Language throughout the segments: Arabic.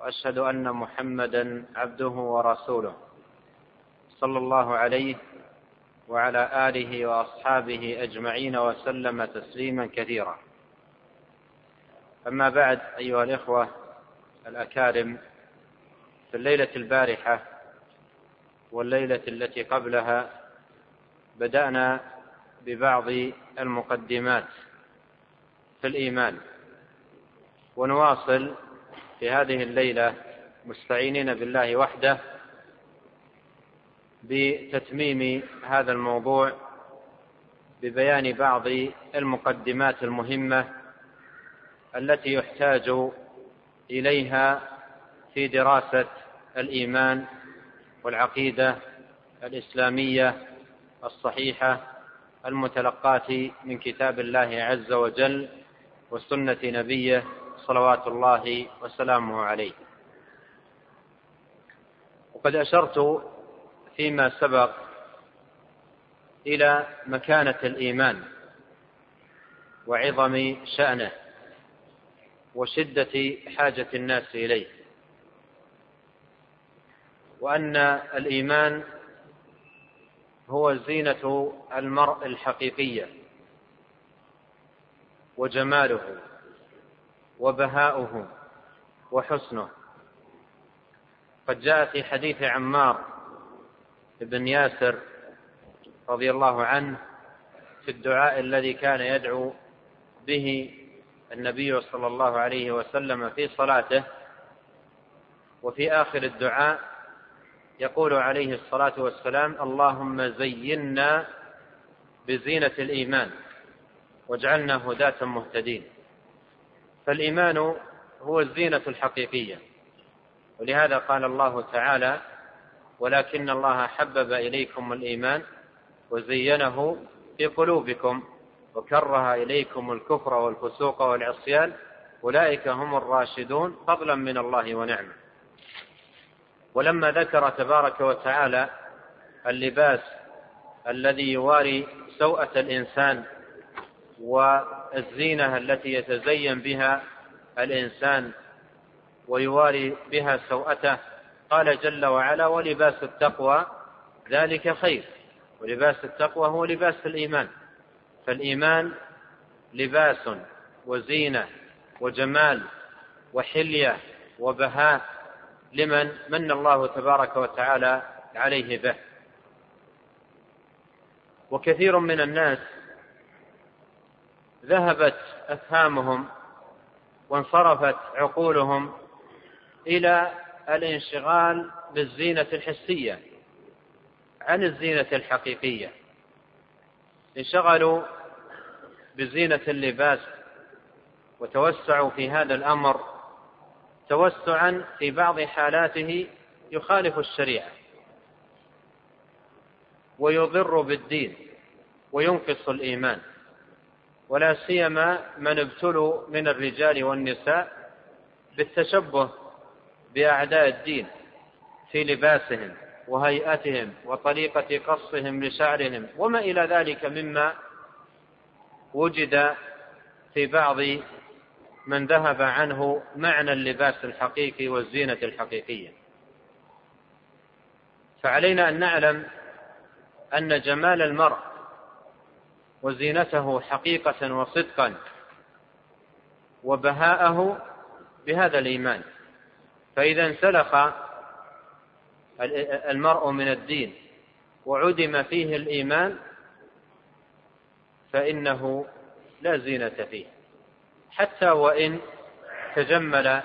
وأشهد أن محمدا عبده ورسوله. صلى الله عليه وعلى آله وأصحابه أجمعين وسلم تسليما كثيرا. أما بعد أيها الإخوة الأكارم في الليلة البارحة والليلة التي قبلها بدأنا ببعض المقدمات في الإيمان. ونواصل في هذه الليلة مستعينين بالله وحده بتتميم هذا الموضوع ببيان بعض المقدمات المهمة التي يحتاج إليها في دراسة الإيمان والعقيدة الإسلامية الصحيحة المتلقاة من كتاب الله عز وجل وسنة نبيه صلوات الله وسلامه عليه. وقد أشرت فيما سبق إلى مكانة الإيمان وعظم شأنه وشدة حاجة الناس إليه. وأن الإيمان هو زينة المرء الحقيقية وجماله وبهاؤه وحسنه. قد جاء في حديث عمار بن ياسر رضي الله عنه في الدعاء الذي كان يدعو به النبي صلى الله عليه وسلم في صلاته وفي آخر الدعاء يقول عليه الصلاة والسلام اللهم زينا بزينة الإيمان واجعلنا هداة مهتدين. فالإيمان هو الزينة الحقيقية. ولهذا قال الله تعالى ولكن الله حبب إليكم الإيمان وزينه في قلوبكم وكره إليكم الكفر والفسوق والعصيان. أولئك هم الراشدون فضلا من الله ونعمة. ولما ذكر تبارك وتعالى اللباس الذي يواري سوءة الإنسان والزينه التي يتزين بها الإنسان ويواري بها سوءته. قال جل وعلا ولباس التقوى ذلك خير ولباس التقوى هو لباس الإيمان. فالإيمان لباس وزينة وجمال وحلية وبهاء لمن من الله تبارك وتعالى عليه به. وكثير من الناس ذهبت أفهامهم وانصرفت عقولهم إلى الانشغال بالزينة الحسية عن الزينة الحقيقية. انشغلوا بزينة اللباس وتوسعوا في هذا الأمر توسعا في بعض حالاته يخالف الشريعة. ويضر بالدين وينقص الإيمان. ولا سيما من ابتلوا من الرجال والنساء بالتشبه بأعداء الدين في لباسهم وهيئتهم وطريقة قصهم لشعرهم وما إلى ذلك مما وجد في بعض من ذهب عنه معنى اللباس الحقيقي والزينة الحقيقية. فعلينا أن نعلم أن جمال المرء وزينته حقيقة وصدقا وبهاءه بهذا الإيمان. فإذا انسلخ المرء من الدين وعدم فيه الإيمان فإنه لا زينة فيه. حتى وإن تجمل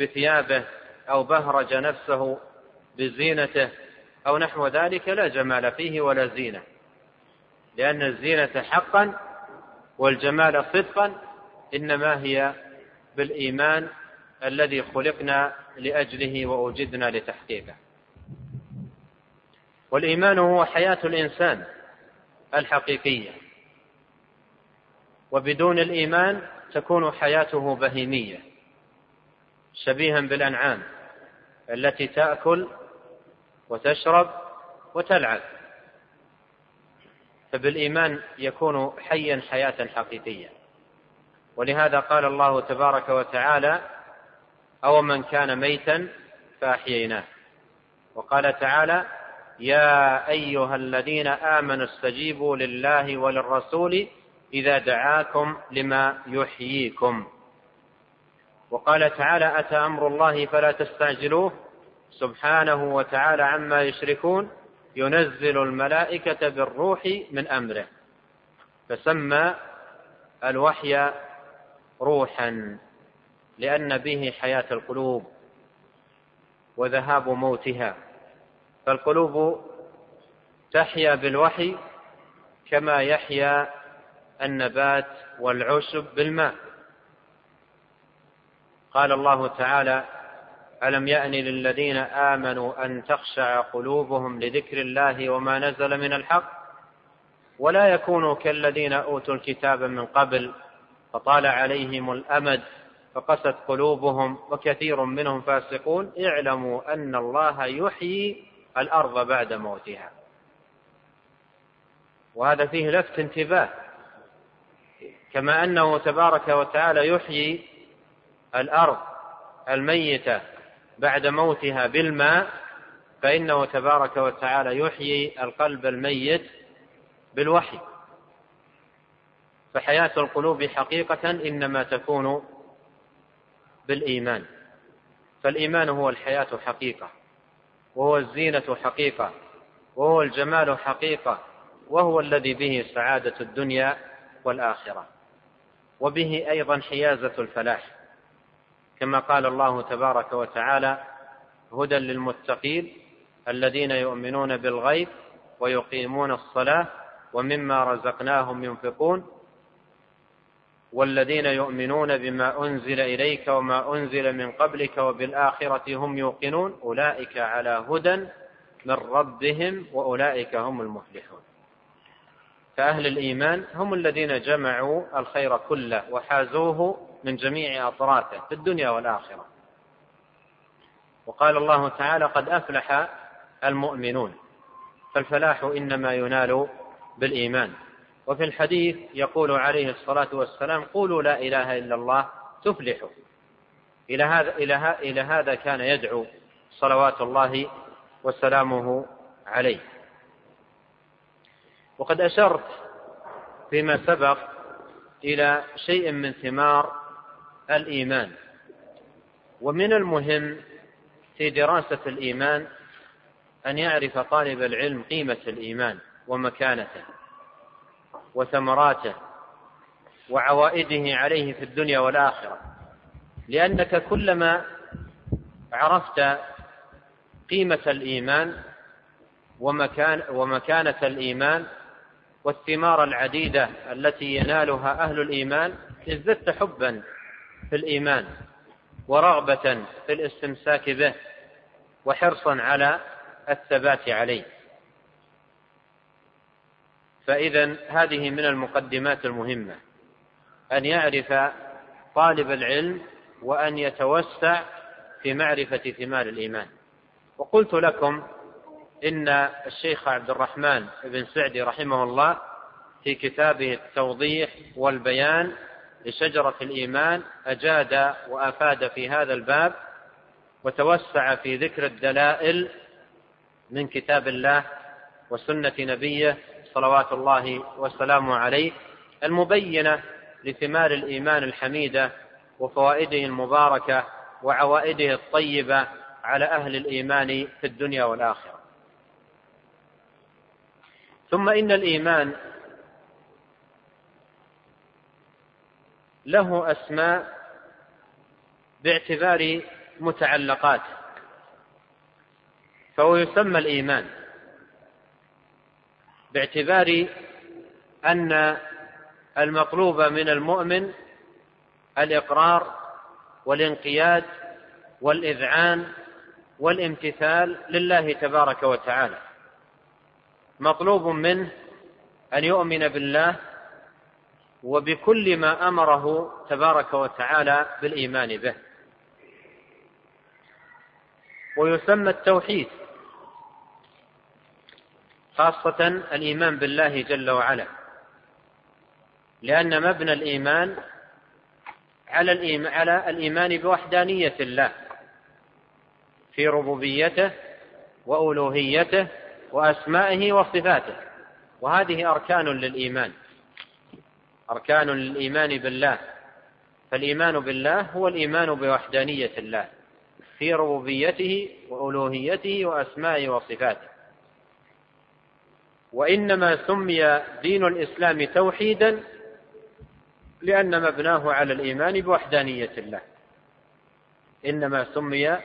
بثيابه أو بهرج نفسه بزينته أو نحو ذلك لا جمال فيه ولا زينة. لأن الزينة حقا والجمال صدقا إنما هي بالإيمان الذي خلقنا لأجله وأوجدنا لتحقيقه. والإيمان هو حياة الإنسان الحقيقية. وبدون الإيمان تكون حياته بهيمية شبيها بالأنعام التي تأكل وتشرب وتلعب. فبالإيمان يكون حيا حياة حقيقية. ولهذا قال الله تبارك وتعالى أو من كان ميتا فأحييناه. وقال تعالى يا أيها الذين آمنوا استجيبوا لله وللرسول إذا دعاكم لما يحييكم. وقال تعالى اتى أمر الله فلا تستعجلوه؟ سبحانه وتعالى عما يشركون. ينزل الملائكة بالروح من أمره. فسمى الوحي روحا لأن به حياة القلوب وذهاب موتها. فالقلوب تحيا بالوحي كما يحيا النبات والعشب بالماء. قال الله تعالى ألم يأن للذين آمنوا أن تخشع قلوبهم لذكر الله وما نزل من الحق؟ ولا يكونوا كالذين أوتوا الكتاب من قبل فطال عليهم الأمد فقست قلوبهم وكثير منهم فاسقون. اعلموا أن الله يحيي الأرض بعد موتها. وهذا فيه لفت انتباه. كما أنه تبارك وتعالى يحيي الأرض الميتة بعد موتها بالماء فإنه تبارك وتعالى يحيي القلب الميت بالوحي. فحياة القلوب حقيقة إنما تكون بالإيمان. فالإيمان هو الحياة حقيقة وهو الزينة حقيقة وهو الجمال حقيقة وهو الذي به سعادة الدنيا والآخرة وبه أيضا حيازة الفلاح. كما قال الله تبارك وتعالى هدى للمتقين الذين يؤمنون بالغيب ويقيمون الصلاة ومما رزقناهم ينفقون والذين يؤمنون بما أنزل إليك وما أنزل من قبلك وبالآخرة هم يوقنون أولئك على هدى من ربهم وأولئك هم المفلحون. فأهل الإيمان هم الذين جمعوا الخير كله وحازوه من جميع أطرافه في الدنيا والآخرة. وقال الله تعالى قد أفلح المؤمنون فالفلاح إنما ينال بالإيمان. وفي الحديث يقول عليه الصلاة والسلام قولوا لا إله إلا الله تفلحوا إلى هذا إلى إلى هذا كان يدعو صلوات الله وسلامه عليه. وقد أشرت فيما سبق إلى شيء من ثمار الإيمان. ومن المهم في دراسة الإيمان أن يعرف طالب العلم قيمة الإيمان ومكانته وثمراته وعوائده عليه في الدنيا والآخرة. لأنك كلما عرفت قيمة الإيمان ومكان ومكانة الإيمان والثمار العديدة التي ينالها أهل الإيمان ازددت حبا في الإيمان ورغبة في الاستمساك به وحرصا على الثبات عليه. فإذا هذه من المقدمات المهمة. أن يعرف طالب العلم وأن يتوسع في معرفة ثمار الإيمان. وقلت لكم إن الشيخ عبد الرحمن بن سعدي رحمه الله في كتابه التوضيح والبيان لشجرة الإيمان أجاد وأفاد في هذا الباب وتوسع في ذكر الدلائل من كتاب الله وسنة نبيه صلوات الله وسلامه عليه المبينة لثمار الإيمان الحميدة وفوائده المباركة وعوائده الطيبة على أهل الإيمان في الدنيا والآخرة. ثم إن الإيمان له أسماء باعتبار متعلقاته فهو يسمى الإيمان باعتبار أن المطلوب من المؤمن الإقرار والانقياد والإذعان والامتثال لله تبارك وتعالى. مطلوب منه أن يؤمن بالله وبكل ما أمره تبارك وتعالى بالإيمان به. ويسمى التوحيد خاصة الإيمان بالله جل وعلا لأن مبنى الإيمان على الإيمان بوحدانية الله في ربوبيته وألوهيته وأسمائه وصفاته وهذه أركان للإيمان. أركان للإيمان بالله. فالإيمان بالله هو الإيمان بوحدانية الله في ربوبيته وألوهيته وأسمائه وصفاته. وإنما سمي دين الإسلام توحيدا لأن مبناه على الإيمان بوحدانية الله. إنما سمي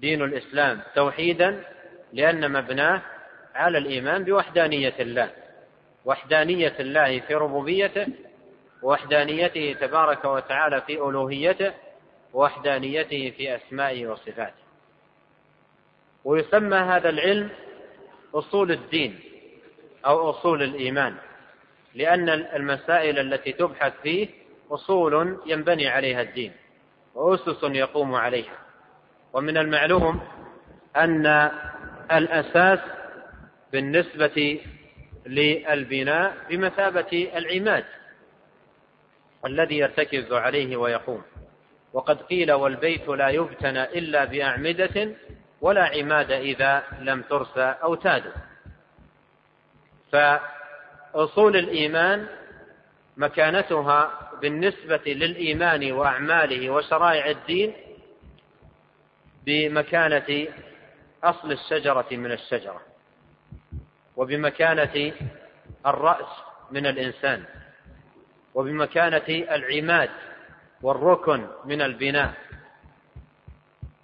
دين الإسلام توحيدا لأن مبناه على الإيمان بوحدانية الله. وحدانية الله في ربوبيته ووحدانيته تبارك وتعالى في ألوهيته ووحدانيته في أسمائه وصفاته. ويسمى هذا العلم أصول الدين أو أصول الإيمان لأن المسائل التي تبحث فيه أصول ينبني عليها الدين وأسس يقوم عليها. ومن المعلوم أن الأساس بالنسبة للبناء بمثابة العماد الذي يرتكز عليه ويقوم. وقد قيل والبيت لا يبتنى إلا بأعمدة ولا عماد إذا لم ترسى أوتاد فأصول الإيمان مكانتها بالنسبة للإيمان وأعماله وشرائع الدين بمكانة أصل الشجرة من الشجرة. وبمكانة الرأس من الإنسان وبمكانة العماد والركن من البناء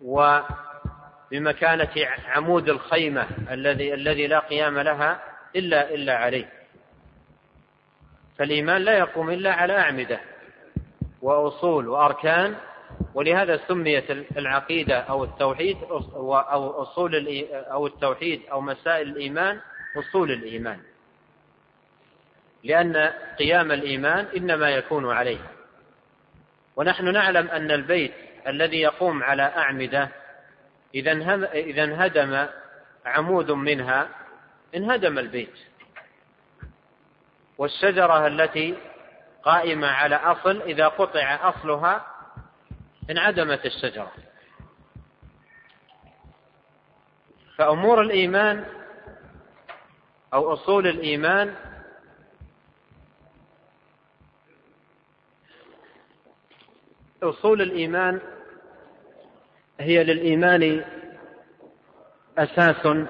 وبمكانة عمود الخيمة الذي الذي لا قيام لها إلا إلا عليه. فالإيمان لا يقوم إلا على أعمدة وأصول وأركان ولهذا سميت العقيدة أو التوحيد أو أصول أو التوحيد أو مسائل الإيمان أصول الإيمان. لأن قيام الإيمان إنما يكون عليه ونحن نعلم أن البيت الذي يقوم على أعمدة إذا انهدم عمود منها انهدم البيت. والشجرة التي قائمة على أصل إذا قطع أصلها انعدمت الشجرة. فأمور الإيمان أو أصول الإيمان أصول الإيمان هي للإيمان أساس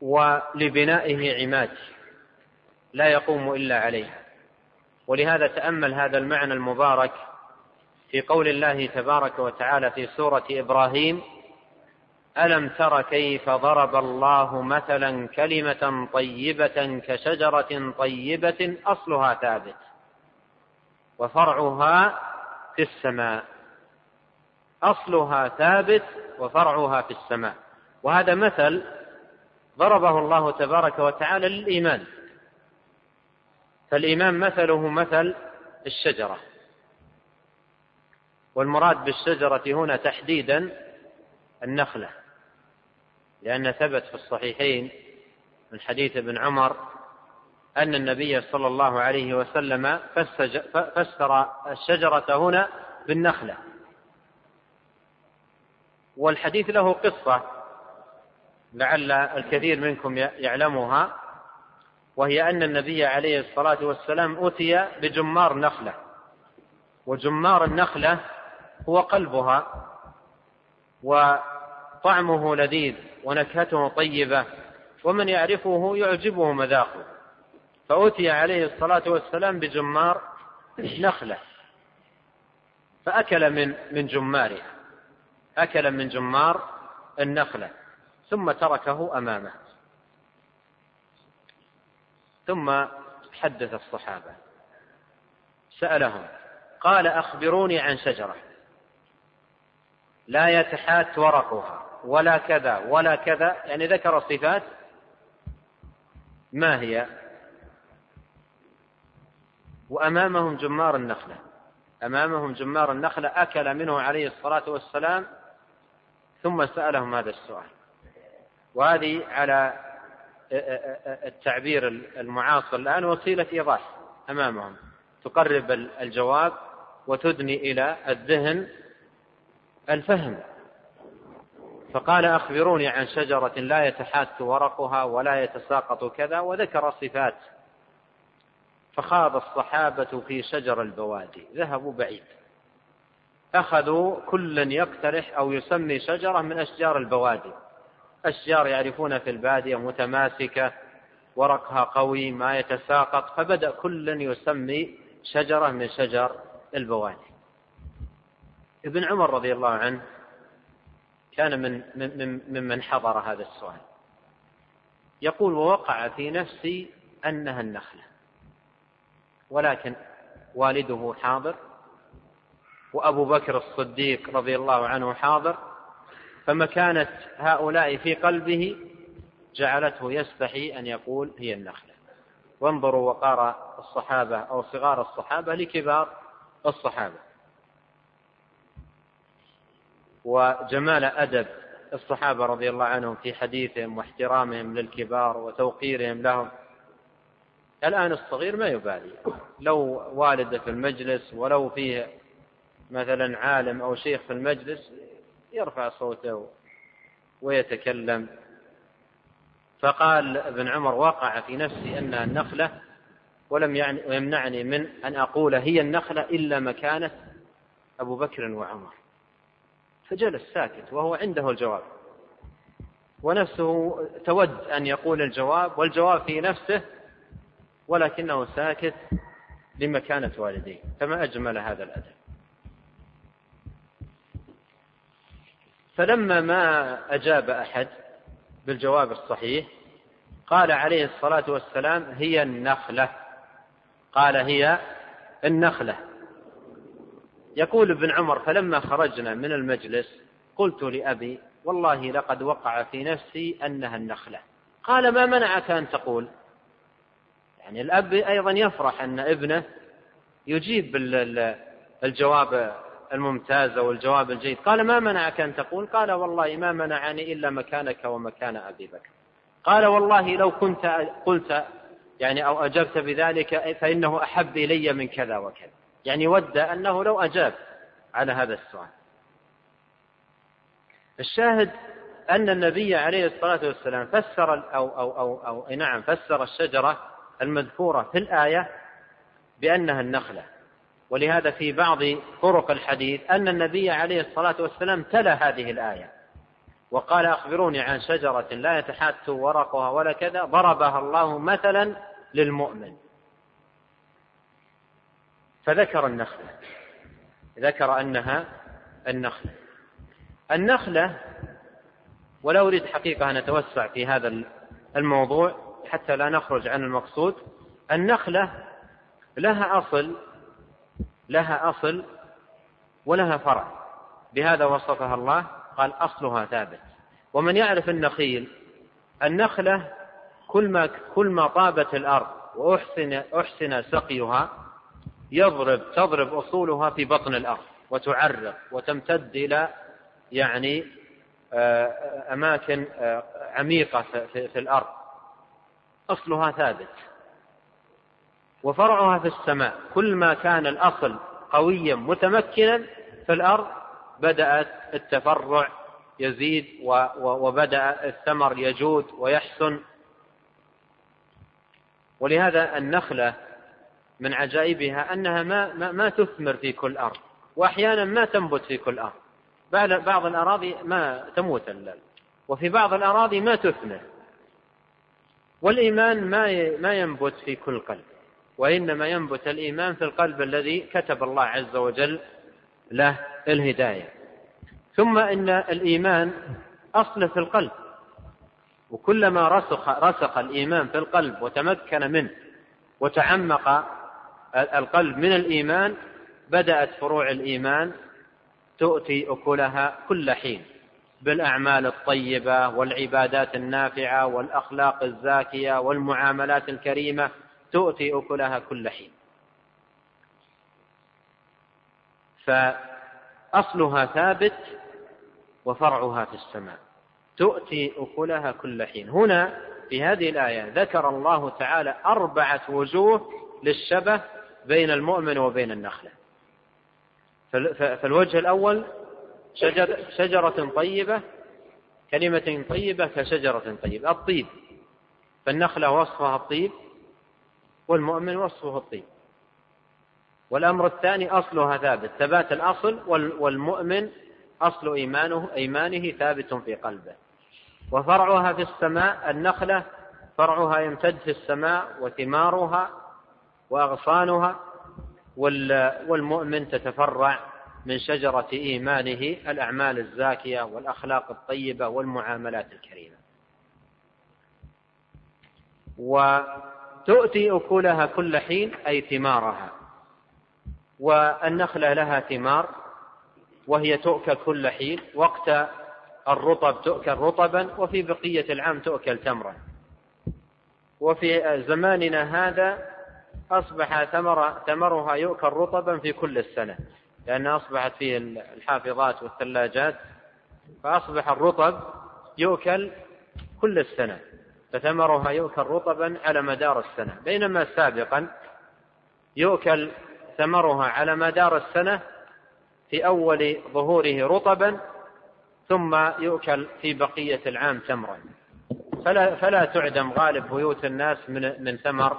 ولبنائه عماد لا يقوم إلا عليه. ولهذا تأمل هذا المعنى المبارك في قول الله تبارك وتعالى في سورة إبراهيم ألم تر كيف ضرب الله مثلا كلمة طيبة كشجرة طيبة أصلها ثابت وفرعها في السماء. أصلها ثابت وفرعها في السماء. وهذا مثل ضربه الله تبارك وتعالى للإيمان. فالإيمان مثله مثل الشجرة. والمراد بالشجرة هنا تحديدا النخلة. لأن ثبت في الصحيحين من حديث ابن عمر أن النبي صلى الله عليه وسلم فسر الشجرة هنا بالنخلة. والحديث له قصة لعل الكثير منكم يعلمها وهي أن النبي عليه الصلاة والسلام أتي بجمار نخلة وجمار النخلة هو قلبها وطعمه لذيذ. ونكهته طيبة ومن يعرفه يعجبه مذاقه. فأتي عليه الصلاة والسلام بجمار نخلة فأكل من من جمارها أكل من جمار النخلة ثم تركه أمامه. ثم حدث الصحابة سألهم قال أخبروني عن شجرة لا يتحات ورقها. ولا كذا ولا كذا يعني ذكر الصفات ما هي؟ وأمامهم جمار النخلة. أمامهم جمار النخلة أكل منه عليه الصلاة والسلام ثم سألهم هذا السؤال. وهذه على التعبير المعاصر الآن وسيلة إيضاح أمامهم. تقرب الجواب وتدني إلى الذهن الفهم. فقال أخبروني عن شجرة لا يتحات ورقها ولا يتساقط كذا وذكر صفات فخاض الصحابة في شجر البوادي ذهبوا بعيد. أخذوا كلا يقترح أو يسمي شجرة من أشجار البوادي. أشجار يعرفون في البادية متماسكة ورقها قوي ما يتساقط فبدأ كل يسمي شجرة من شجر البوادي. ابن عمر رضي الله عنه كان من من ممن حضر هذا السؤال. يقول ووقع في نفسي أنها النخلة ولكن والده حاضر وأبو بكر الصديق رضي الله عنه حاضر فمكانة هؤلاء في قلبه جعلته يستحي أن يقول هي النخلة. وانظروا وقار الصحابة أو صغار الصحابة لكبار الصحابة. وجمال أدب الصحابة رضي الله عنهم في حديثهم واحترامهم للكبار وتوقيرهم لهم. الآن الصغير ما يبالي. لو والده في المجلس ولو فيه مثلا عالم أو شيخ في المجلس يرفع صوته ويتكلم. فقال ابن عمر وقع في نفسي أنها النخلة ولم يعني يمنعني من أن أقول هي النخلة إلا مكانة أبو بكر وعمر. فجلس ساكت وهو عنده الجواب. ونفسه تود أن يقول الجواب والجواب في نفسه ولكنه ساكت لمكانة والديه. فما أجمل هذا الأدب. فلما ما أجاب أحد بالجواب الصحيح قال عليه الصلاة والسلام هي النخلة. قال هي النخلة. يقول ابن عمر فلما خرجنا من المجلس قلت لأبي والله لقد وقع في نفسي أنها النخلة. قال ما منعك أن تقول؟ يعني الأب أيضا يفرح أن ابنه يجيب الجواب الممتاز والجواب الجيد. قال ما منعك أن تقول؟ قال والله ما منعني إلا مكانك ومكان أبي بكر. قال والله لو كنت قلت يعني أو أجبت بذلك فإنه أحب إلي من كذا وكذا. يعني ود أنه لو أجاب على هذا السؤال. الشاهد أن النبي عليه الصلاة والسلام فسر أو أو أو أو نعم فسر الشجرة المذكورة في الآية بأنها النخلة. ولهذا في بعض طرق الحديث أن النبي عليه الصلاة والسلام تلا هذه الآية. وقال أخبروني عن شجرة لا يتحات ورقها ولا كذا ضربها الله مثلا للمؤمن. فذكر النخلة. ذكر أنها النخلة. النخلة ولا أريد حقيقة أن أتوسع في هذا الموضوع حتى لا نخرج عن المقصود. النخلة لها أصل لها أصل ولها فرع. بهذا وصفها الله قال أصلها ثابت. ومن يعرف النخيل النخلة كل ما كل ما طابت الأرض وأحسن أحسن سقيها يضرب تضرب أصولها في بطن الأرض وتعرق وتمتد إلى يعني آه، أماكن آه، عميقة في الأرض. أصلها ثابت. وفرعها في السماء. كل ما كان الأصل قويا متمكنا في الأرض بدأت التفرع يزيد وبدأ الثمر يجود ويحسن. ولهذا النخلة من عجائبها أنها ما, ما, ما تثمر في كل أرض وأحيانا ما تنبت في كل أرض. بعض الأراضي ما تموت وفي بعض الأراضي ما تثمر. والإيمان ما ما ينبت في كل قلب وإنما ينبت الإيمان في القلب الذي كتب الله عز وجل له الهداية. ثم إن الإيمان أصل في القلب. وكلما رسخ رسخ الإيمان في القلب وتمكن منه وتعمق القلب من الإيمان بدأت فروع الإيمان تؤتي أكلها كل حين بالأعمال الطيبة والعبادات النافعة والأخلاق الزاكية والمعاملات الكريمة تؤتي أكلها كل حين. فأصلها ثابت وفرعها في السماء تؤتي أكلها كل حين. هنا في هذه الآية ذكر الله تعالى أربعة وجوه للشبه بين المؤمن وبين النخلة. فالوجه الأول شجر شجرة طيبة كلمة طيبة كشجرة طيبة الطيب. فالنخلة وصفها الطيب والمؤمن وصفه الطيب. والأمر الثاني أصلها ثابت ثبات الأصل والمؤمن أصل إيمانه إيمانه ثابت في قلبه. وفرعها في السماء النخلة فرعها يمتد في السماء وثمارها وأغصانها والمؤمن تتفرع من شجرة إيمانه الأعمال الزاكية والأخلاق الطيبة والمعاملات الكريمة. وتؤتي أكلها كل حين أي ثمارها. والنخلة لها ثمار وهي تؤكل كل حين. وقت الرطب تؤكل رطبا وفي بقية العام تؤكل تمرا. وفي زماننا هذا أصبح ثمر ثمرها يؤكل رطبا في كل السنة لأنها أصبحت فيه الحافظات والثلاجات فأصبح الرطب يؤكل كل السنة فثمرها يؤكل رطبا على مدار السنة بينما سابقا يؤكل ثمرها على مدار السنة في أول ظهوره رطبا ثم يؤكل في بقية العام تمرا فلا, فلا تعدم غالب بيوت الناس من, من ثمر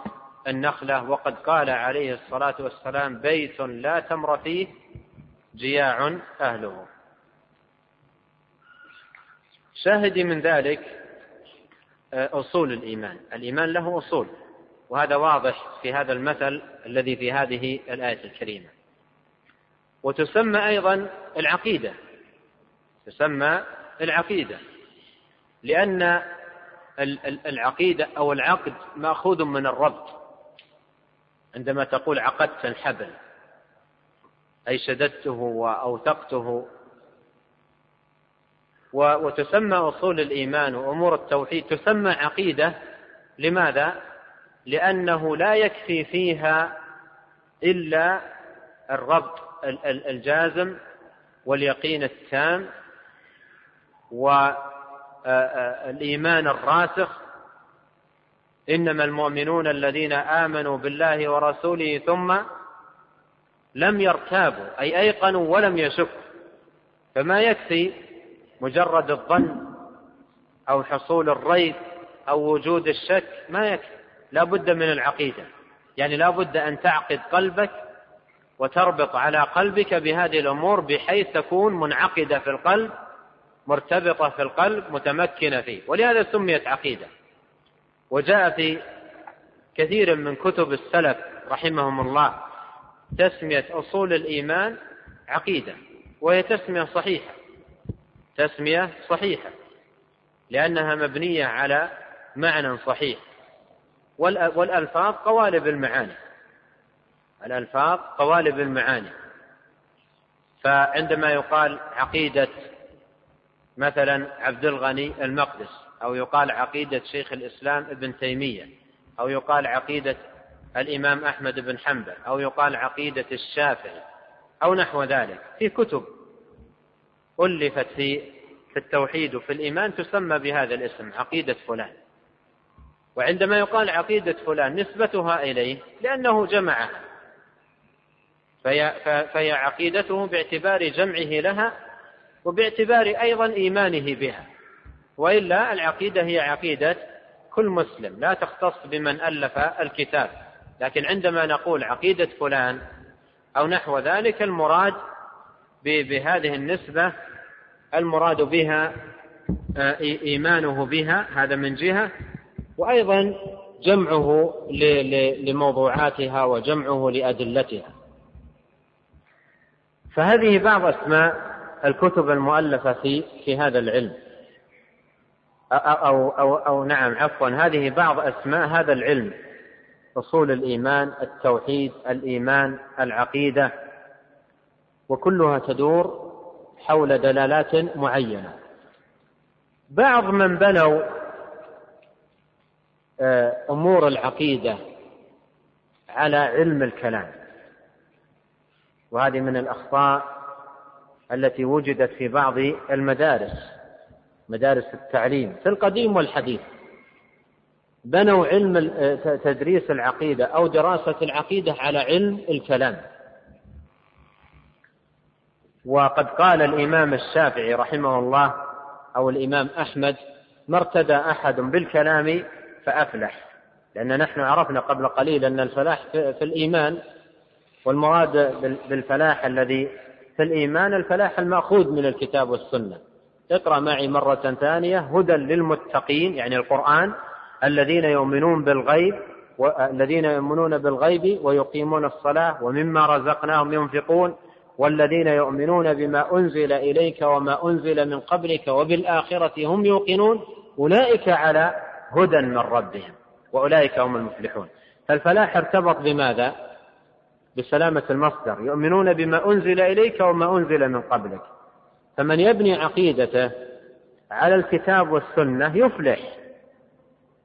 النخلة وقد قال عليه الصلاة والسلام بيت لا تمر فيه جياع أهله. شاهدي من ذلك آه، أصول الإيمان. الإيمان له أصول وهذا واضح في هذا المثل الذي في هذه الآية الكريمة. وتسمى أيضا العقيدة. تسمى العقيدة لأن العقيدة أو العقد مأخوذ من الربط. عندما تقول عقدت الحبل أي شددته وأوثقته وتسمى أصول الإيمان وأمور التوحيد تسمى عقيدة لماذا؟ لأنه لا يكفي فيها إلا الربط الجازم واليقين التام والإيمان الراسخ إنما المؤمنون الذين آمنوا بالله ورسوله ثم لم يرتابوا أي أيقنوا ولم يشكوا. فما يكفي مجرد الظن أو حصول الريب أو وجود الشك ما يكفي. لا بد من العقيدة. يعني لا بد أن تعقد قلبك وتربط على قلبك بهذه الأمور بحيث تكون منعقدة في القلب مرتبطة في القلب متمكنة فيه. ولهذا سميت عقيدة. وجاء في كثير من كتب السلف رحمهم الله تسمية أصول الإيمان عقيدة وهي تسمية صحيحة تسمية صحيحة لأنها مبنية على معنى صحيح. والألفاظ قوالب المعاني الألفاظ قوالب المعاني. فعندما يقال عقيدة مثلا عبد الغني المقدس أو يقال عقيدة شيخ الإسلام ابن تيمية أو يقال عقيدة الإمام أحمد بن حنبل أو يقال عقيدة الشافعي أو نحو ذلك. في كتب ألفت في في التوحيد وفي الإيمان تسمى بهذا الاسم عقيدة فلان. وعندما يقال عقيدة فلان نسبتها إليه لأنه جمعها. فهي, فهي عقيدته باعتبار جمعه لها وباعتبار أيضا إيمانه بها. وإلا العقيدة هي عقيدة كل مسلم. لا تختص بمن ألف الكتاب. لكن عندما نقول عقيدة فلان أو نحو ذلك المراد بهذه النسبة المراد بها آه، إيمانه بها هذا من جهة. وأيضا جمعه لموضوعاتها وجمعه لأدلتها. فهذه بعض أسماء الكتب المؤلفة في في هذا العلم. أو, أو, أو نعم عفوا هذه بعض أسماء هذا العلم. أصول الإيمان التوحيد الإيمان العقيدة وكلها تدور حول دلالات معينة. بعض من بنوا آه، أمور العقيدة على علم الكلام. وهذه من الأخطاء التي وجدت في بعض المدارس. مدارس التعليم في القديم والحديث. بنوا علم تدريس العقيدة أو دراسة العقيدة على علم الكلام. وقد قال الإمام الشافعي رحمه الله أو الإمام أحمد ما ارتدى أحد بالكلام فأفلح. لأن نحن عرفنا قبل قليل أن الفلاح في الإيمان والمراد بالفلاح الذي في الإيمان الفلاح المأخوذ من الكتاب والسنة. اقرأ معي مرة ثانية هدى للمتقين يعني القرآن الذين يؤمنون بالغيب والذين يؤمنون بالغيب ويقيمون الصلاة ومما رزقناهم ينفقون والذين يؤمنون بما أنزل إليك وما أنزل من قبلك وبالآخرة هم يوقنون أولئك على هدى من ربهم وأولئك هم المفلحون فالفلاح ارتبط بماذا؟ بسلامة المصدر يؤمنون بما أنزل إليك وما أنزل من قبلك فمن يبني عقيدته على الكتاب والسنة يفلح.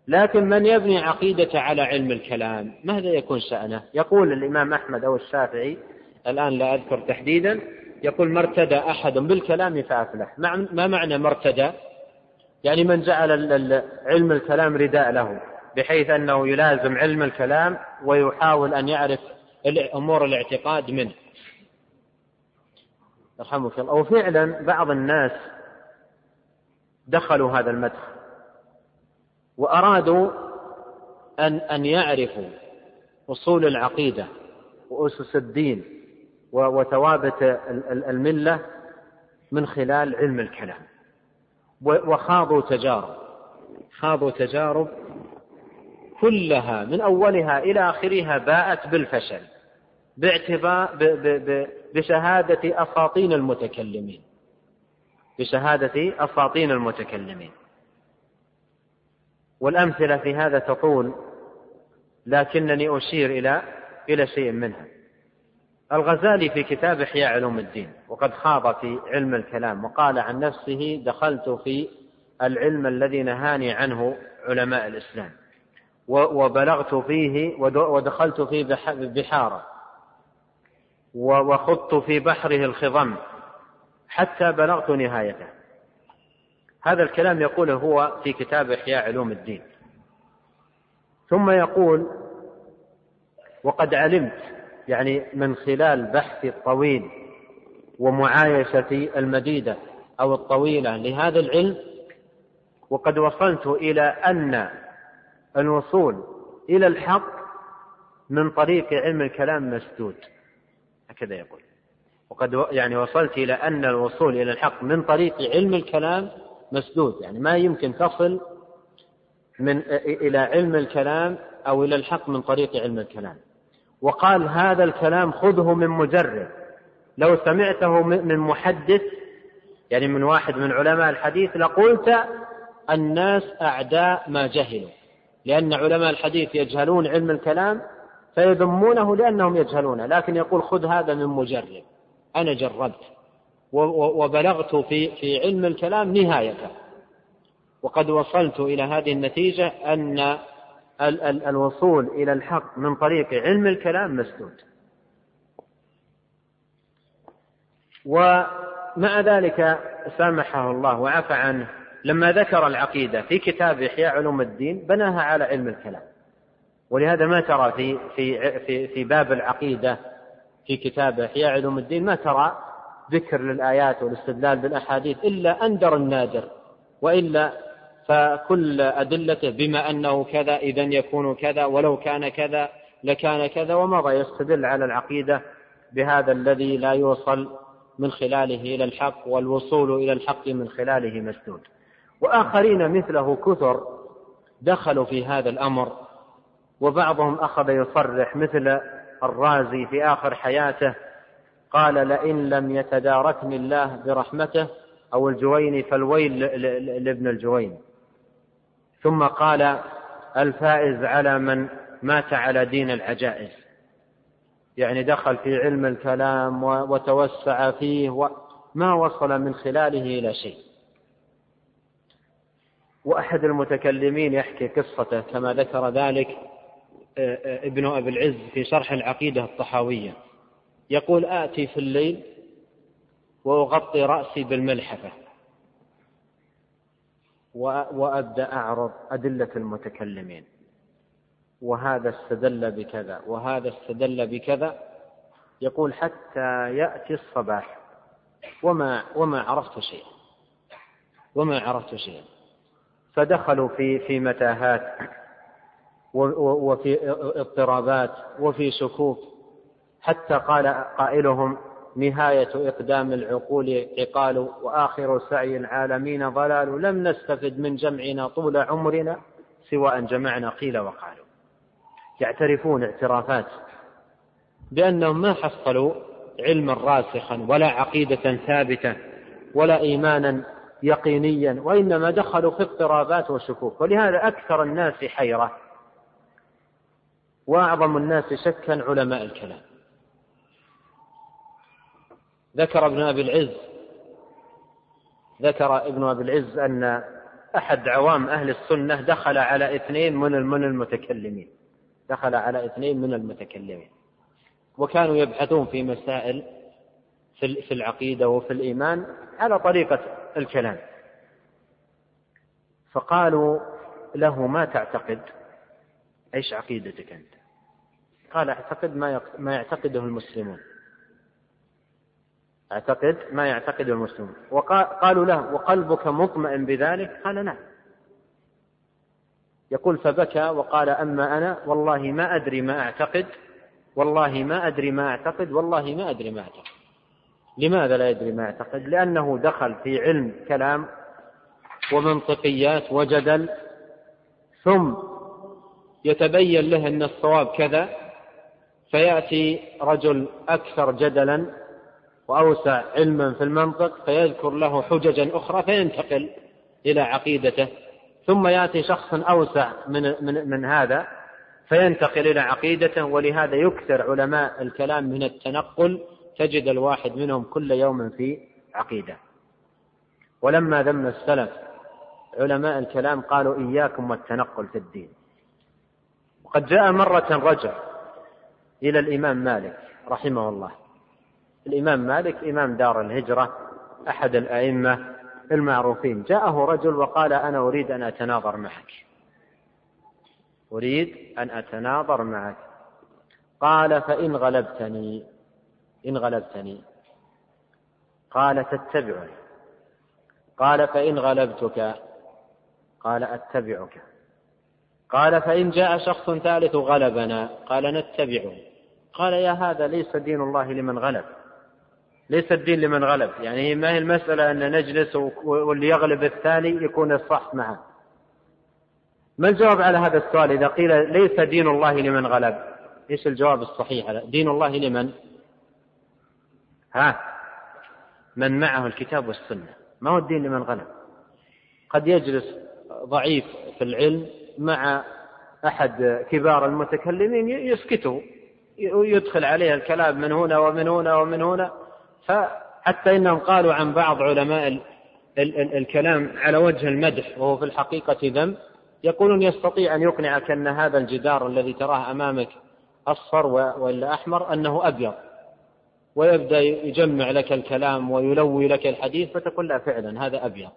لكن من يبني عقيدته على علم الكلام ماذا يكون شأنه؟ يقول الإمام أحمد أو الشافعي الآن لا أذكر تحديدا يقول ما ارتدى أحد بالكلام فأفلح. ما معنى ما ارتدى؟ يعني من جعل علم الكلام رداء له بحيث أنه يلازم علم الكلام ويحاول أن يعرف أمور الاعتقاد منه. يرحمك الله. وفعلا بعض الناس دخلوا هذا المدخل وأرادوا أن أن يعرفوا أصول العقيدة وأسس الدين وثوابت الملة من خلال علم الكلام. وخاضوا تجارب. خاضوا تجارب كلها من أولها إلى آخرها باءت بالفشل باعتبار بشهادة أساطين المتكلمين. بشهادة أساطين المتكلمين. والأمثلة في هذا تطول لكنني أشير إلى إلى شيء منها. الغزالي في كتاب إحياء علوم الدين وقد خاض في علم الكلام وقال عن نفسه دخلت في العلم الذي نهاني عنه علماء الإسلام وبلغت فيه ودخلت فيه بحارة. وخضت في بحره الخضم حتى بلغت نهايته. هذا الكلام يقوله هو في كتاب إحياء علوم الدين. ثم يقول وقد علمت يعني من خلال بحثي الطويل ومعايشتي المديدة أو الطويلة لهذا العلم وقد وصلت إلى أن الوصول إلى الحق من طريق علم الكلام مسدود. هكذا يقول. وقد يعني وصلت إلى أن الوصول إلى الحق من طريق علم الكلام مسدود يعني ما يمكن تصل من إلى علم الكلام أو إلى الحق من طريق علم الكلام. وقال هذا الكلام خذه من مجرب لو سمعته من محدث يعني من واحد من علماء الحديث لقلت الناس أعداء ما جهلوا لأن علماء الحديث يجهلون علم الكلام فيذمونه لأنهم يجهلونه لكن يقول خذ هذا من مجرب أنا جربت وبلغت في في علم الكلام نهايته. وقد وصلت إلى هذه النتيجة أن الوصول إلى الحق من طريق علم الكلام مسدود. ومع ذلك سامحه الله وعفى عنه. لما ذكر العقيدة في كتاب إحياء علوم الدين بناها على علم الكلام. ولهذا ما ترى في في في في باب العقيدة في كتاب إحياء علوم الدين ما ترى ذكر للآيات والاستدلال بالأحاديث إلا أندر النادر وإلا فكل أدلته بما أنه كذا إذا يكون كذا ولو كان كذا لكان كذا ومضى يستدل على العقيدة بهذا الذي لا يوصل من خلاله إلى الحق والوصول إلى الحق من خلاله مسدود. وآخرين مثله كثر دخلوا في هذا الأمر وبعضهم أخذ يصرح مثل الرازي في آخر حياته قال لئن لم يتداركني الله برحمته أو الجويني فالويل لابن الجويني. ثم قال الفائز على من مات على دين العجائز. يعني دخل في علم الكلام وتوسع فيه وما وصل من خلاله إلى شيء. وأحد المتكلمين يحكي قصته كما ذكر ذلك ابن أبي العز في شرح العقيدة الطحاوية. يقول آتي في الليل وأغطي رأسي بالملحفة. وأبدأ أعرض أدلة المتكلمين. وهذا استدل بكذا وهذا استدل بكذا. يقول حتى يأتي الصباح. وما وما عرفت شيئا. وما عرفت شيئا. فدخلوا في في متاهات. وفي اضطرابات وفي شكوك حتى قال قائلهم نهاية إقدام العقول عقال وآخر سعي العالمين ضلال لم نستفد من جمعنا طول عمرنا سوى أن جمعنا قيل وقالوا. يعترفون اعترافات بأنهم ما حصلوا علما راسخا ولا عقيدة ثابتة ولا إيمانا يقينيا وإنما دخلوا في اضطرابات وشكوك ولهذا أكثر الناس حيرة. وأعظم الناس شكا علماء الكلام. ذكر ابن أبي العز ذكر ابن أبي العز أن أحد عوام أهل السنة دخل على اثنين من من المتكلمين. دخل على اثنين من المتكلمين. وكانوا يبحثون في مسائل في العقيدة وفي الإيمان على طريقة الكلام. فقالوا له ما تعتقد؟ إيش عقيدتك أنت؟ قال اعتقد ما ما يعتقده المسلمون. اعتقد ما يعتقده المسلمون. وقالوا له وقلبك مطمئن بذلك؟ قال نعم. يقول فبكى وقال أما أنا؟ والله ما أدري ما أعتقد. والله ما أدري ما أعتقد. والله ما أدري ما أعتقد. لماذا لا يدري ما يعتقد لأنه دخل في علم كلام ومنطقيات وجدل ثم يتبين له أن الصواب كذا فيأتي رجل أكثر جدلا وأوسع علما في المنطق فيذكر له حججا أخرى فينتقل إلى عقيدته. ثم يأتي شخص أوسع من, من, من هذا فينتقل إلى عقيدته ولهذا يكثر علماء الكلام من التنقل تجد الواحد منهم كل يوم في عقيدة. ولما ذم السلف علماء الكلام قالوا إياكم والتنقل في الدين. وقد جاء مرة رجل إلى الإمام مالك رحمه الله. الإمام مالك إمام دار الهجرة أحد الأئمة المعروفين. جاءه رجل وقال أنا أريد أن أتناظر معك. أريد أن أتناظر معك. قال فإن غلبتني إن غلبتني. قال تتبعني. قال فإن غلبتك قال أتبعك. قال فإن جاء شخص ثالث غلبنا قال نتبعه. قال يا هذا ليس دين الله لمن غلب. ليس الدين لمن غلب. يعني ما هي المسألة أن نجلس واللي يغلب الثاني يكون الصح معه. ما الجواب على هذا السؤال إذا قيل ليس دين الله لمن غلب؟ إيش الجواب الصحيح؟ دين الله لمن؟ ها؟ من معه الكتاب والسنة. ما هو الدين لمن غلب؟ قد يجلس ضعيف في العلم مع أحد كبار المتكلمين يسكته. يدخل عليه الكلام من هنا ومن هنا ومن هنا. فحتى إنهم قالوا عن بعض علماء الكلام على وجه المدح وهو في الحقيقة ذم يقولون يستطيع أن يقنعك أن هذا الجدار الذي تراه أمامك أصفر وإلا أحمر أنه أبيض. ويبدأ يجمع لك الكلام ويلوي لك الحديث فتقول لا فعلا هذا أبيض.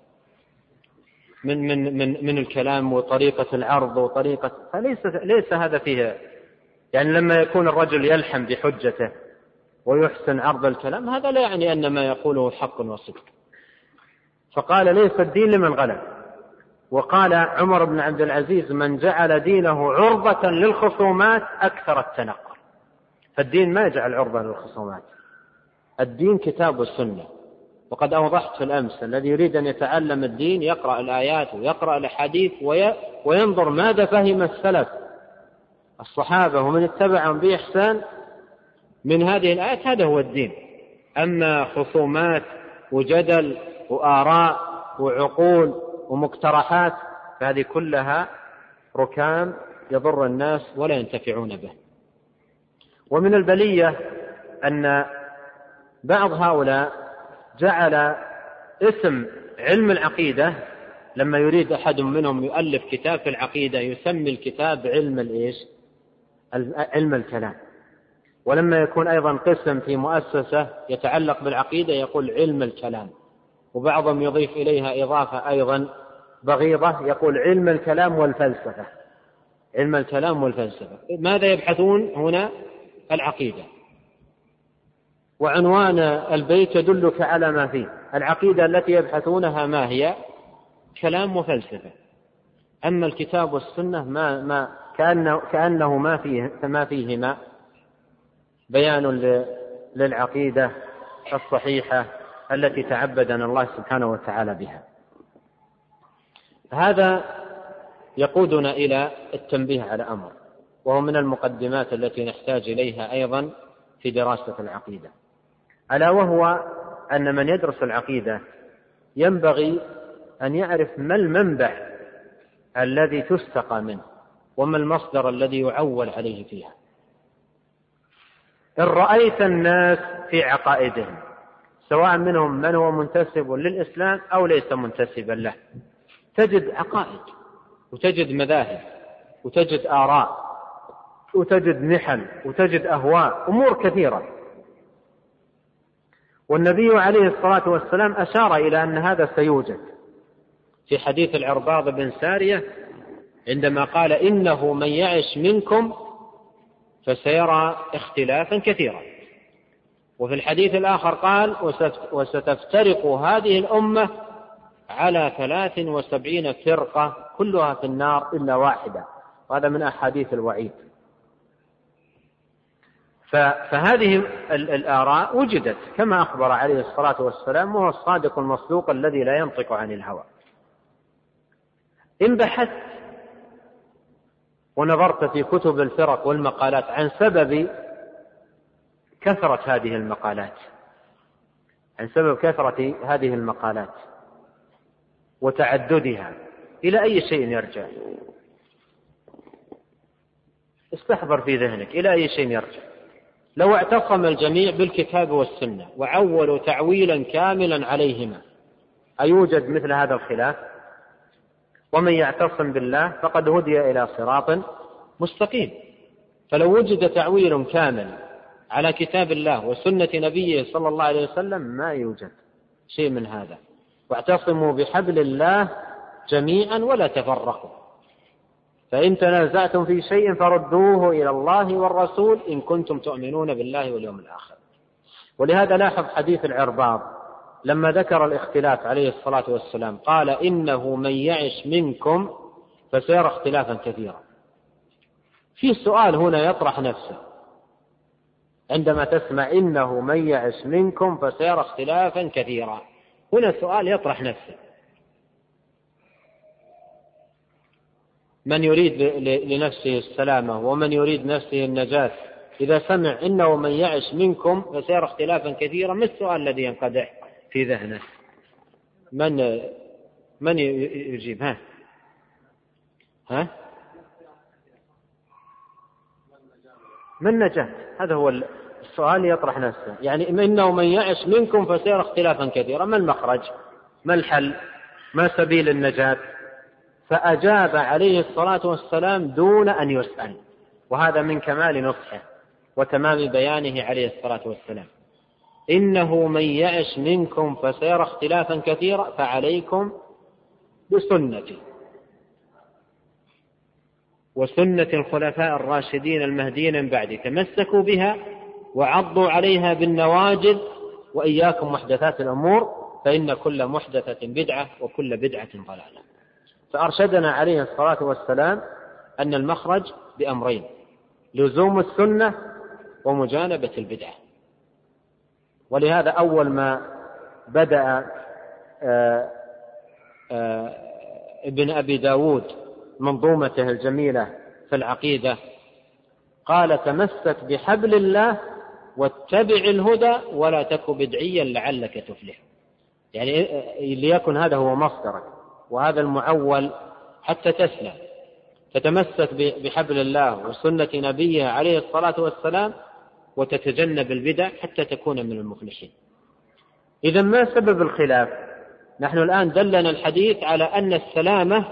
من من من من الكلام وطريقة العرض وطريقة فليس ليس هذا فيه يعني لما يكون الرجل يلحم بحجته ويحسن عرض الكلام هذا لا يعني أن ما يقوله حق وصدق. فقال ليس الدين لمن غلب. وقال عمر بن عبد العزيز من جعل دينه عرضة للخصومات أكثر التنقل. فالدين ما يجعل عرضة للخصومات. الدين كتاب والسنة وقد أوضحت في الأمس الذي يريد أن يتعلم الدين يقرأ الآيات ويقرأ الأحاديث وينظر ماذا فهم السلف. الصحابة ومن اتبعهم بإحسان من هذه الآيات هذا هو الدين أما خصومات وجدل وآراء وعقول ومقترحات فهذه كلها ركام يضر الناس ولا ينتفعون به ومن البلية أن بعض هؤلاء جعل اسم علم العقيدة لما يريد أحد منهم يؤلف كتاب في العقيدة يسمي الكتاب علم الإيش؟ علم الكلام. ولما يكون أيضا قسم في مؤسسة يتعلق بالعقيدة يقول علم الكلام. وبعضهم يضيف إليها إضافة أيضا بغيضة يقول علم الكلام والفلسفة. علم الكلام والفلسفة. ماذا يبحثون هنا؟ العقيدة. وعنوان البيت يدلك على ما فيه. العقيدة التي يبحثونها ما هي؟ كلام وفلسفة. أما الكتاب والسنة ما ما كأنه, كأنه ما فيه ما فيهما بيان للعقيدة الصحيحة التي تعبدنا الله سبحانه وتعالى بها. هذا يقودنا إلى التنبيه على أمر وهو من المقدمات التي نحتاج إليها أيضا في دراسة العقيدة ألا وهو أن من يدرس العقيدة ينبغي أن يعرف ما المنبع الذي تستقى منه وما المصدر الذي يعول عليه فيها. إن رأيت الناس في عقائدهم سواء منهم من هو منتسب للإسلام أو ليس منتسبا له تجد عقائد وتجد مذاهب وتجد آراء وتجد نحل وتجد أهواء أمور كثيرة. والنبي عليه الصلاة والسلام أشار إلى أن هذا سيوجد. في حديث العرباض بن سارية عندما قال إنه من يعش منكم فسيرى اختلافا كثيرا. وفي الحديث الآخر قال وستفترق هذه الأمة على ثلاث وسبعين فرقة كلها في النار إلا واحدة. وهذا من أحاديث الوعيد. فهذه الآراء وجدت كما أخبر عليه الصلاة والسلام وهو الصادق المصدوق الذي لا ينطق عن الهوى. إن بحثت ونظرت في كتب الفرق والمقالات عن سبب كثرة هذه المقالات. عن سبب كثرة هذه المقالات وتعددها. إلى أي شيء يرجع؟ استحضر في ذهنك. إلى أي شيء يرجع؟ لو اعتصم الجميع بالكتاب والسنة وعولوا تعويلا كاملا عليهما أيوجد مثل هذا الخلاف؟ ومن يعتصم بالله فقد هدي إلى صراط مستقيم. فلو وجد تعويل كامل على كتاب الله وسنة نبيه صلى الله عليه وسلم ما يوجد شيء من هذا. واعتصموا بحبل الله جميعا ولا تفرقوا. فإن تنازعتم في شيء فردوه إلى الله والرسول إن كنتم تؤمنون بالله واليوم الآخر. ولهذا لاحظ حديث العرباض. لما ذكر الاختلاف عليه الصلاة والسلام قال إنه من يعش منكم فسيرى اختلافا كثيرا. في سؤال هنا يطرح نفسه. عندما تسمع إنه من يعش منكم فسيرى اختلافا كثيرا. هنا سؤال يطرح نفسه. من يريد لنفسه السلامة ومن يريد نفسه النجاة. إذا سمع إنه من يعش منكم فسيرى اختلافا كثيرا ما السؤال الذي ينقدح؟ في ذهنه. من من يجيب؟ ها؟ ها؟ من نجاة. هذا هو السؤال يطرح نفسه. يعني إنه من يعش منكم فسيرى اختلافا كثيرا. ما المخرج؟ ما الحل؟ ما سبيل النجاة؟ فأجاب عليه الصلاة والسلام دون أن يسأل. وهذا من كمال نصحه وتمام بيانه عليه الصلاة والسلام. إنه من يعش منكم فسيرى اختلافا كثيرا فعليكم بسنتي. وسنة الخلفاء الراشدين المهديين من بعد تمسكوا بها وعضوا عليها بالنواجذ وإياكم محدثات الأمور فإن كل محدثة بدعة وكل بدعة ضلالة. فأرشدنا عليه الصلاة والسلام أن المخرج بأمرين لزوم السنة ومجانبة البدعة. ولهذا أول ما بدأ آه، آه، ابن أبي داود منظومته الجميلة في العقيدة قال تمسك بحبل الله واتبع الهدى ولا تك بدعيا لعلك تفلح. يعني ليكن هذا هو مصدرك وهذا المعول حتى تسلم. فتمسك بحبل الله وسنة نبيه عليه الصلاة والسلام وتتجنب البدع حتى تكون من المفلحين. إذا ما سبب الخلاف؟ نحن الآن دلنا الحديث على أن السلامة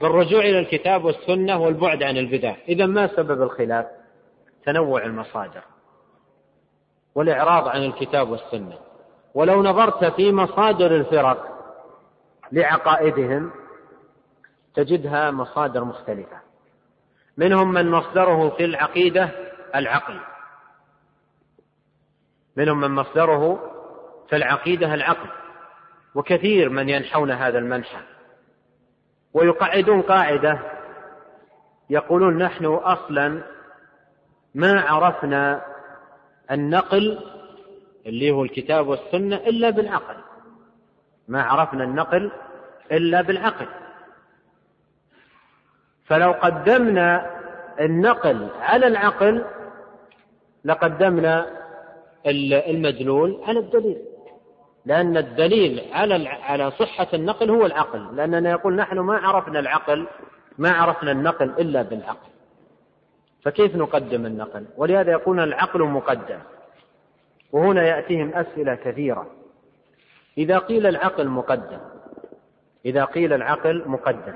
بالرجوع إلى الكتاب والسنة والبعد عن البدع. إذا ما سبب الخلاف؟ تنوع المصادر والإعراض عن الكتاب والسنة. ولو نظرت في مصادر الفرق لعقائدهم تجدها مصادر مختلفة. منهم من مصدره في العقيدة العقل منهم من مصدره في العقيدة العقل وكثير من ينحون هذا المنحى. ويقعدون قاعدة يقولون نحن أصلا ما عرفنا النقل اللي هو الكتاب والسنة إلا بالعقل. ما عرفنا النقل إلا بالعقل. فلو قدمنا النقل على العقل لقدمنا المدلول على الدليل. لأن الدليل على على صحة النقل هو العقل. لأننا يقول نحن ما عرفنا العقل ما عرفنا النقل إلا بالعقل. فكيف نقدم النقل؟ ولهذا يقولون العقل مقدم. وهنا يأتيهم أسئلة كثيرة. إذا قيل العقل مقدم إذا قيل العقل مقدم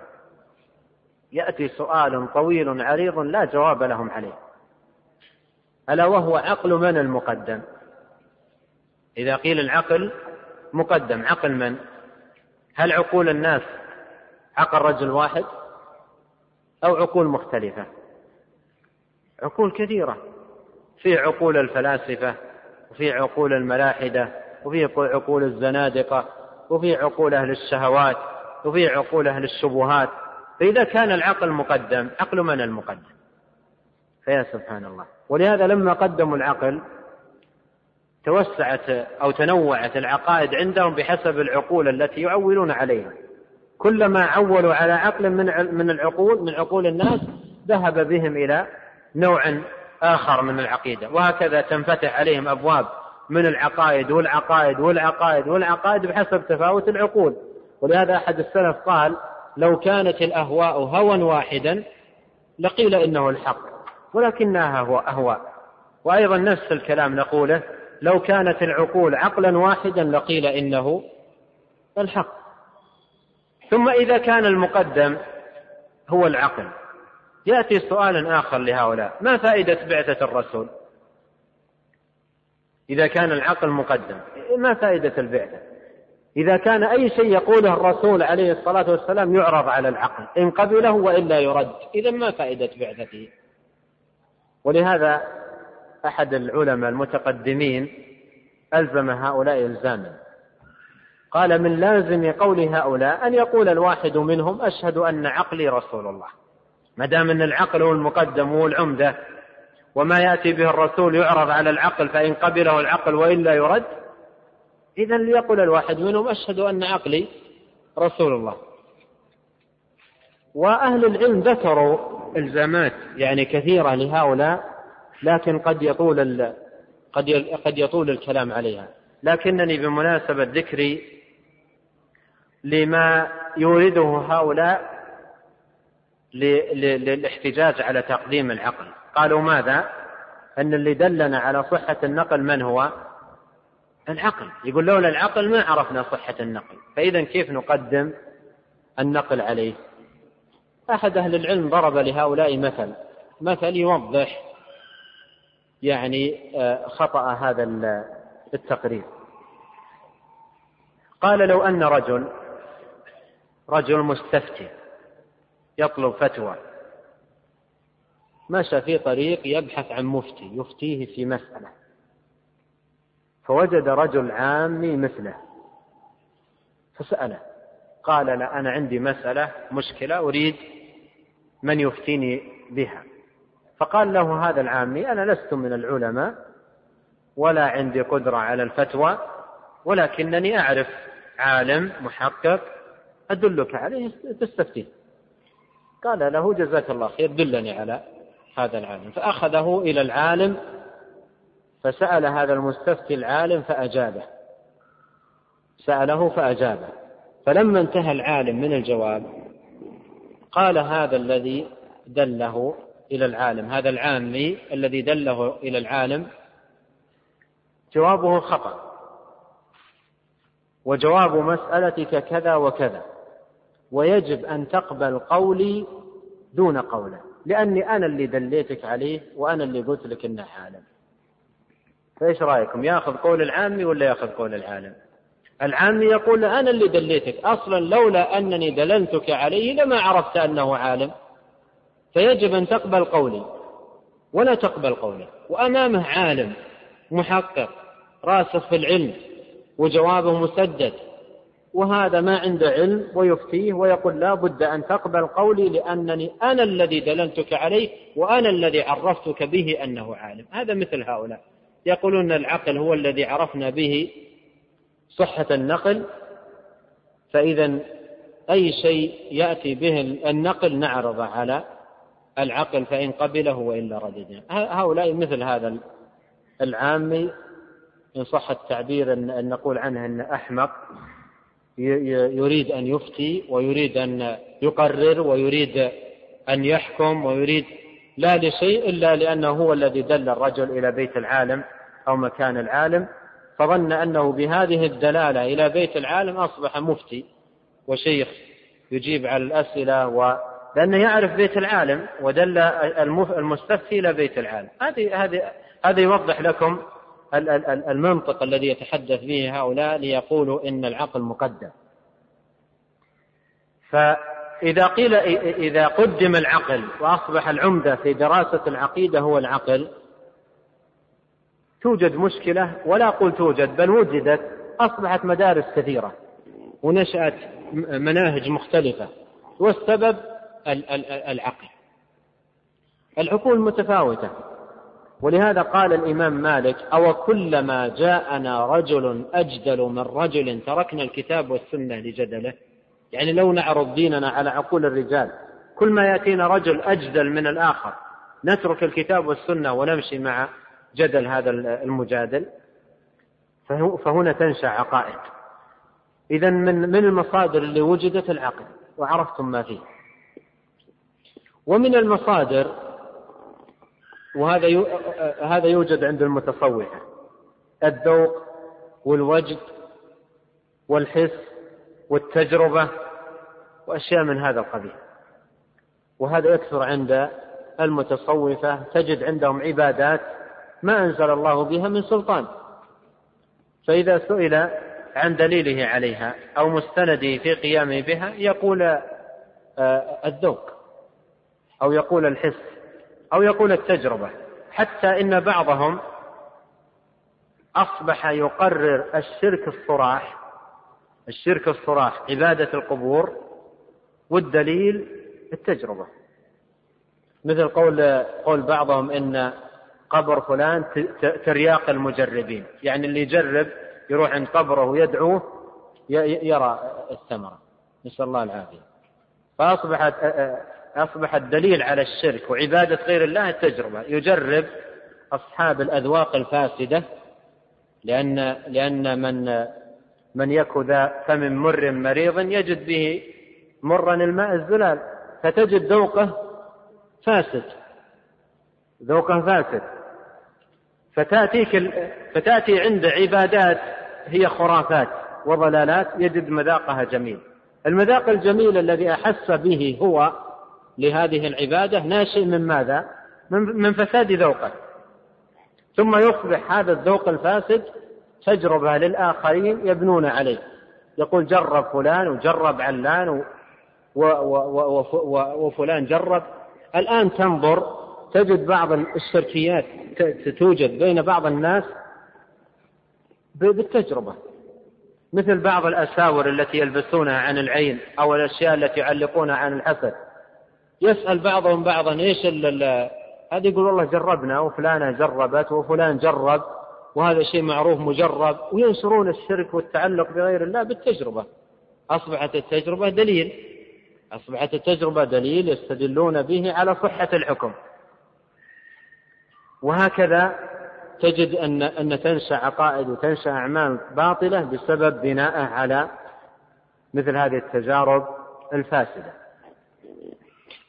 يأتي سؤال طويل عريض لا جواب لهم عليه. ألا وهو عقل من المقدم؟ إذا قيل العقل مقدم. عقل من؟ هل عقول الناس عقل رجل واحد أو عقول مختلفة؟ عقول كثيرة. في عقول الفلاسفة وفي عقول الملاحدة وفي عقول الزنادقة وفي عقول أهل الشهوات وفي عقول أهل الشبهات. فإذا كان العقل مقدم عقل من المقدم؟ فيا سبحان الله. ولهذا لما قدموا العقل توسعت أو تنوعت العقائد عندهم بحسب العقول التي يعولون عليها. كلما عولوا على عقل من من العقول من عقول الناس ذهب بهم إلى نوع آخر من العقيدة. وهكذا تنفتح عليهم أبواب من العقائد والعقائد والعقائد والعقائد بحسب تفاوت العقول. ولهذا أحد السلف قال لو كانت الأهواء هوى واحدا لقيل إنه الحق ولكنها هو أهواء. وأيضا نفس الكلام نقوله لو كانت العقول عقلا واحدا لقيل إنه الحق. ثم إذا كان المقدم هو العقل. يأتي سؤال آخر لهؤلاء. ما فائدة بعثة الرسول؟ إذا كان العقل مقدم ما فائدة البعثة؟ إذا كان أي شيء يقوله الرسول عليه الصلاة والسلام يعرض على العقل إن قبله وإلا يرد. إذا ما فائدة بعثته؟ ولهذا أحد العلماء المتقدمين ألزم هؤلاء إلزاما. قال من لازم قول هؤلاء أن يقول الواحد منهم أشهد أن عقلي رسول الله. ما دام أن العقل هو المقدم هو العمدة وما يأتي به الرسول يعرض على العقل فإن قبله العقل وإلا يرد إذا ليقل الواحد منهم أشهد أن عقلي رسول الله. وأهل العلم ذكروا إلزامات يعني كثيرة لهؤلاء لكن قد يطول قد قد يطول الكلام عليها. لكنني بمناسبة ذكري لما يورده هؤلاء للاحتجاج على تقديم العقل. قالوا ماذا؟ أن اللي دلنا على صحة النقل من هو؟ العقل. يقول لولا العقل ما عرفنا صحة النقل. فإذا كيف نقدم النقل عليه؟ أحد أهل العلم ضرب لهؤلاء مثل. مثل يوضح يعني آه، خطأ هذا التقرير. قال لو أن رجل رجل مستفتي يطلب فتوى مشى في طريق يبحث عن مفتي يفتيه في مسألة فوجد رجل عامي مثله فسأله قال لا أنا عندي مسألة مشكلة أريد من يفتيني بها. فقال له هذا العامي أنا لست من العلماء ولا عندي قدرة على الفتوى ولكنني أعرف عالم محقق أدلك عليه تستفتيه قال له جزاك الله خير دلني على هذا العالم. فأخذه إلى العالم فسأل هذا المستفتي العالم فأجابه. سأله فأجابه. فلما انتهى العالم من الجواب قال هذا الذي دله إلى العالم. هذا العامي الذي دله إلى العالم جوابه خطأ. وجواب مسألتك كذا وكذا. ويجب أن تقبل قولي دون قوله لأني أنا اللي دليتك عليه وأنا اللي قلت لك إنه عالم. فإيش رأيكم يأخذ قول العامي ولا يأخذ قول العالم؟ العامي يقول أنا اللي دليتك. أصلا لولا أنني دللتك عليه لما عرفت أنه عالم. فيجب أن تقبل قولي ولا تقبل قوله وأمامه عالم محقق راسخ في العلم وجوابه مسدد. وهذا ما عنده علم ويفتيه ويقول لا بد أن تقبل قولي لأنني أنا الذي دللتك عليه وأنا الذي عرفتك به أنه عالم. هذا مثل هؤلاء. يقولون العقل هو الذي عرفنا به صحة النقل فإذا أي شيء يأتي به النقل نعرضه على العقل فإن قبله وإلا رددنا هؤلاء مثل هذا العامي. إن صح التعبير أن نقول عنه أنه أحمق يريد أن يفتي ويريد أن يقرر ويريد أن يحكم ويريد لا لشيء إلا لأنه هو الذي دل الرجل إلى بيت العالم أو مكان العالم. فظن أنه بهذه الدلالة إلى بيت العالم أصبح مفتي. وشيخ يجيب على الأسئلة و لأنه يعرف بيت العالم ودل المستفتي إلى بيت العالم. هذه هذه هذا يوضح لكم المنطق الذي يتحدث به هؤلاء ليقولوا إن العقل مقدم. فإذا قيل إذا قدم العقل وأصبح العمدة في دراسة العقيدة هو العقل توجد مشكلة ولا أقول توجد بل وجدت أصبحت مدارس كثيرة ونشأت مناهج مختلفة. والسبب العقل. العقول متفاوتة. ولهذا قال الإمام مالك أو كلما جاءنا رجل أجدل من رجل تركنا الكتاب والسنة لجدله. يعني لو نعرض ديننا على عقول الرجال كل ما يأتينا رجل أجدل من الآخر نترك الكتاب والسنة ونمشي مع جدل هذا المجادل فهنا تنشأ عقائد. إذا من من المصادر اللي وجدت العقل وعرفتم ما فيه. ومن المصادر وهذا هذا يوجد عند المتصوفة الذوق والوجد والحس والتجربة وأشياء من هذا القبيل. وهذا يكثر عند المتصوفة تجد عندهم عبادات ما أنزل الله بها من سلطان. فإذا سئل عن دليله عليها أو مستنده في قيامه بها يقول آه، الذوق. أو يقول الحس أو يقول التجربة حتى إن بعضهم أصبح يقرر الشرك الصراح الشرك الصراح عبادة القبور والدليل التجربة. مثل قول قول بعضهم إن قبر فلان ترياق المجربين يعني اللي يجرب يروح عند قبره ويدعوه يرى الثمرة. نسأل الله العافية. فأصبحت أصبح الدليل على الشرك وعبادة غير الله التجربة يجرب أصحاب الأذواق الفاسدة لأن لأن من من يك ذا فم مر مريض يجد به مرا الماء الزلال فتجد ذوقه فاسد. ذوقه فاسد. فتأتيك فتأتي عند عبادات هي خرافات وضلالات يجد مذاقها جميل. المذاق الجميل الذي أحس به هو لهذه العبادة ناشئ من ماذا؟ من فساد ذوقه. ثم يصبح هذا الذوق الفاسد تجربة للآخرين يبنون عليه. يقول جرب فلان وجرب علان وفلان جرب. الآن تنظر تجد بعض الشركيات توجد بين بعض الناس بالتجربة. مثل بعض الأساور التي يلبسونها عن العين أو الأشياء التي يعلقونها عن الحسد. يسأل بعضهم بعضا إيش هذا يقول والله جربنا وفلانة جربت وفلان جرب وهذا شيء معروف مجرب وينشرون الشرك والتعلق بغير الله بالتجربة. أصبحت التجربة دليل. أصبحت التجربة دليل يستدلون به على صحة الحكم. وهكذا تجد أن أن تنشأ عقائد وتنشأ أعمال باطلة بسبب بناءه على مثل هذه التجارب الفاسدة.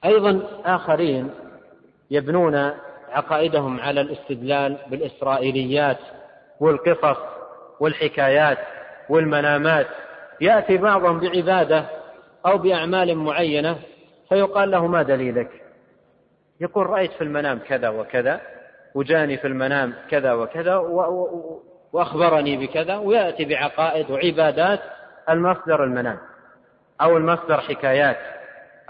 أيضا آخرين يبنون عقائدهم على الاستدلال بالإسرائيليات والقصص والحكايات والمنامات. يأتي بعضهم بعبادة أو بأعمال معينة فيقال له ما دليلك؟ يقول رأيت في المنام كذا وكذا وجاني في المنام كذا وكذا وأخبرني بكذا ويأتي بعقائد وعبادات المصدر المنام أو المصدر حكايات.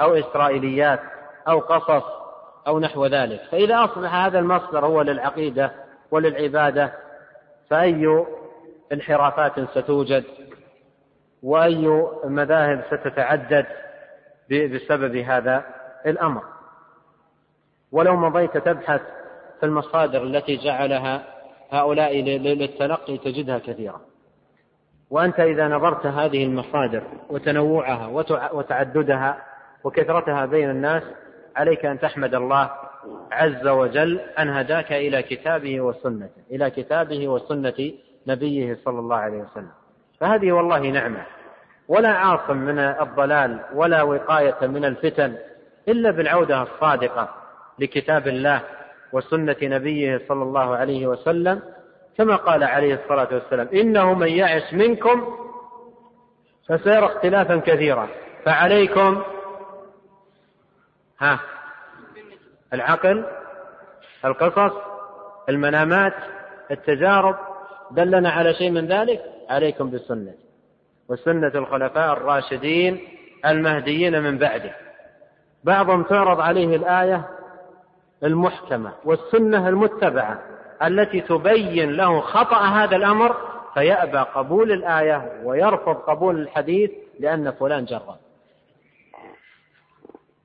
أو إسرائيليات أو قصص أو نحو ذلك. فإذا أصبح هذا المصدر هو للعقيدة وللعبادة فأي انحرافات ستوجد وأي مذاهب ستتعدد بسبب هذا الأمر. ولو مضيت تبحث في المصادر التي جعلها هؤلاء للتلقي تجدها كثيرة. وأنت إذا نظرت هذه المصادر وتنوعها وتعددها وكثرتها بين الناس عليك أن تحمد الله عز وجل أن هداك إلى كتابه وسنته إلى كتابه وسنة نبيه صلى الله عليه وسلم. فهذه والله نعمة. ولا عاصم من الضلال ولا وقاية من الفتن إلا بالعودة الصادقة لكتاب الله وسنة نبيه صلى الله عليه وسلم. كما قال عليه الصلاة والسلام إنه من يعش منكم فسيرى اختلافا كثيرا. فعليكم ها. العقل القصص المنامات التجارب دلنا على شيء من ذلك؟ عليكم بالسنة. وسنة الخلفاء الراشدين المهديين من بعده. بعضهم تعرض عليه الآية المحكمة والسنة المتبعة التي تبين له خطأ هذا الأمر فيأبى قبول الآية ويرفض قبول الحديث لأن فلان جرب.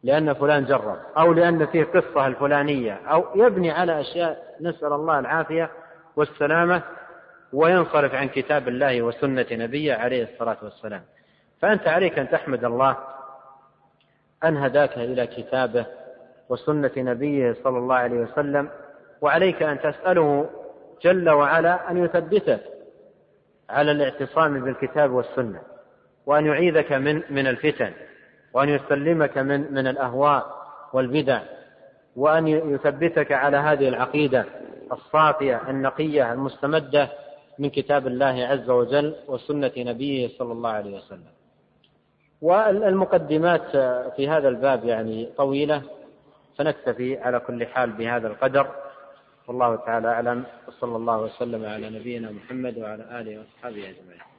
لأن فلان جرب أو لأن فيه قصة الفلانية أو يبني على أشياء نسأل الله العافية والسلامة وينصرف عن كتاب الله وسنة نبيه عليه الصلاة والسلام. فأنت عليك أن تحمد الله أن هداك إلى كتابه وسنة نبيه صلى الله عليه وسلم وعليك أن تسأله جل وعلا أن يثبتك على الاعتصام بالكتاب والسنة وأن يعيذك من من الفتن. وأن يسلمك من من الأهواء والبدع وأن يثبتك على هذه العقيدة الصافية النقية المستمدة من كتاب الله عز وجل وسنة نبيه صلى الله عليه وسلم. والمقدمات في هذا الباب يعني طويلة فنكتفي على كل حال بهذا القدر والله تعالى أعلم وصلى الله وسلم على نبينا محمد وعلى آله وأصحابه أجمعين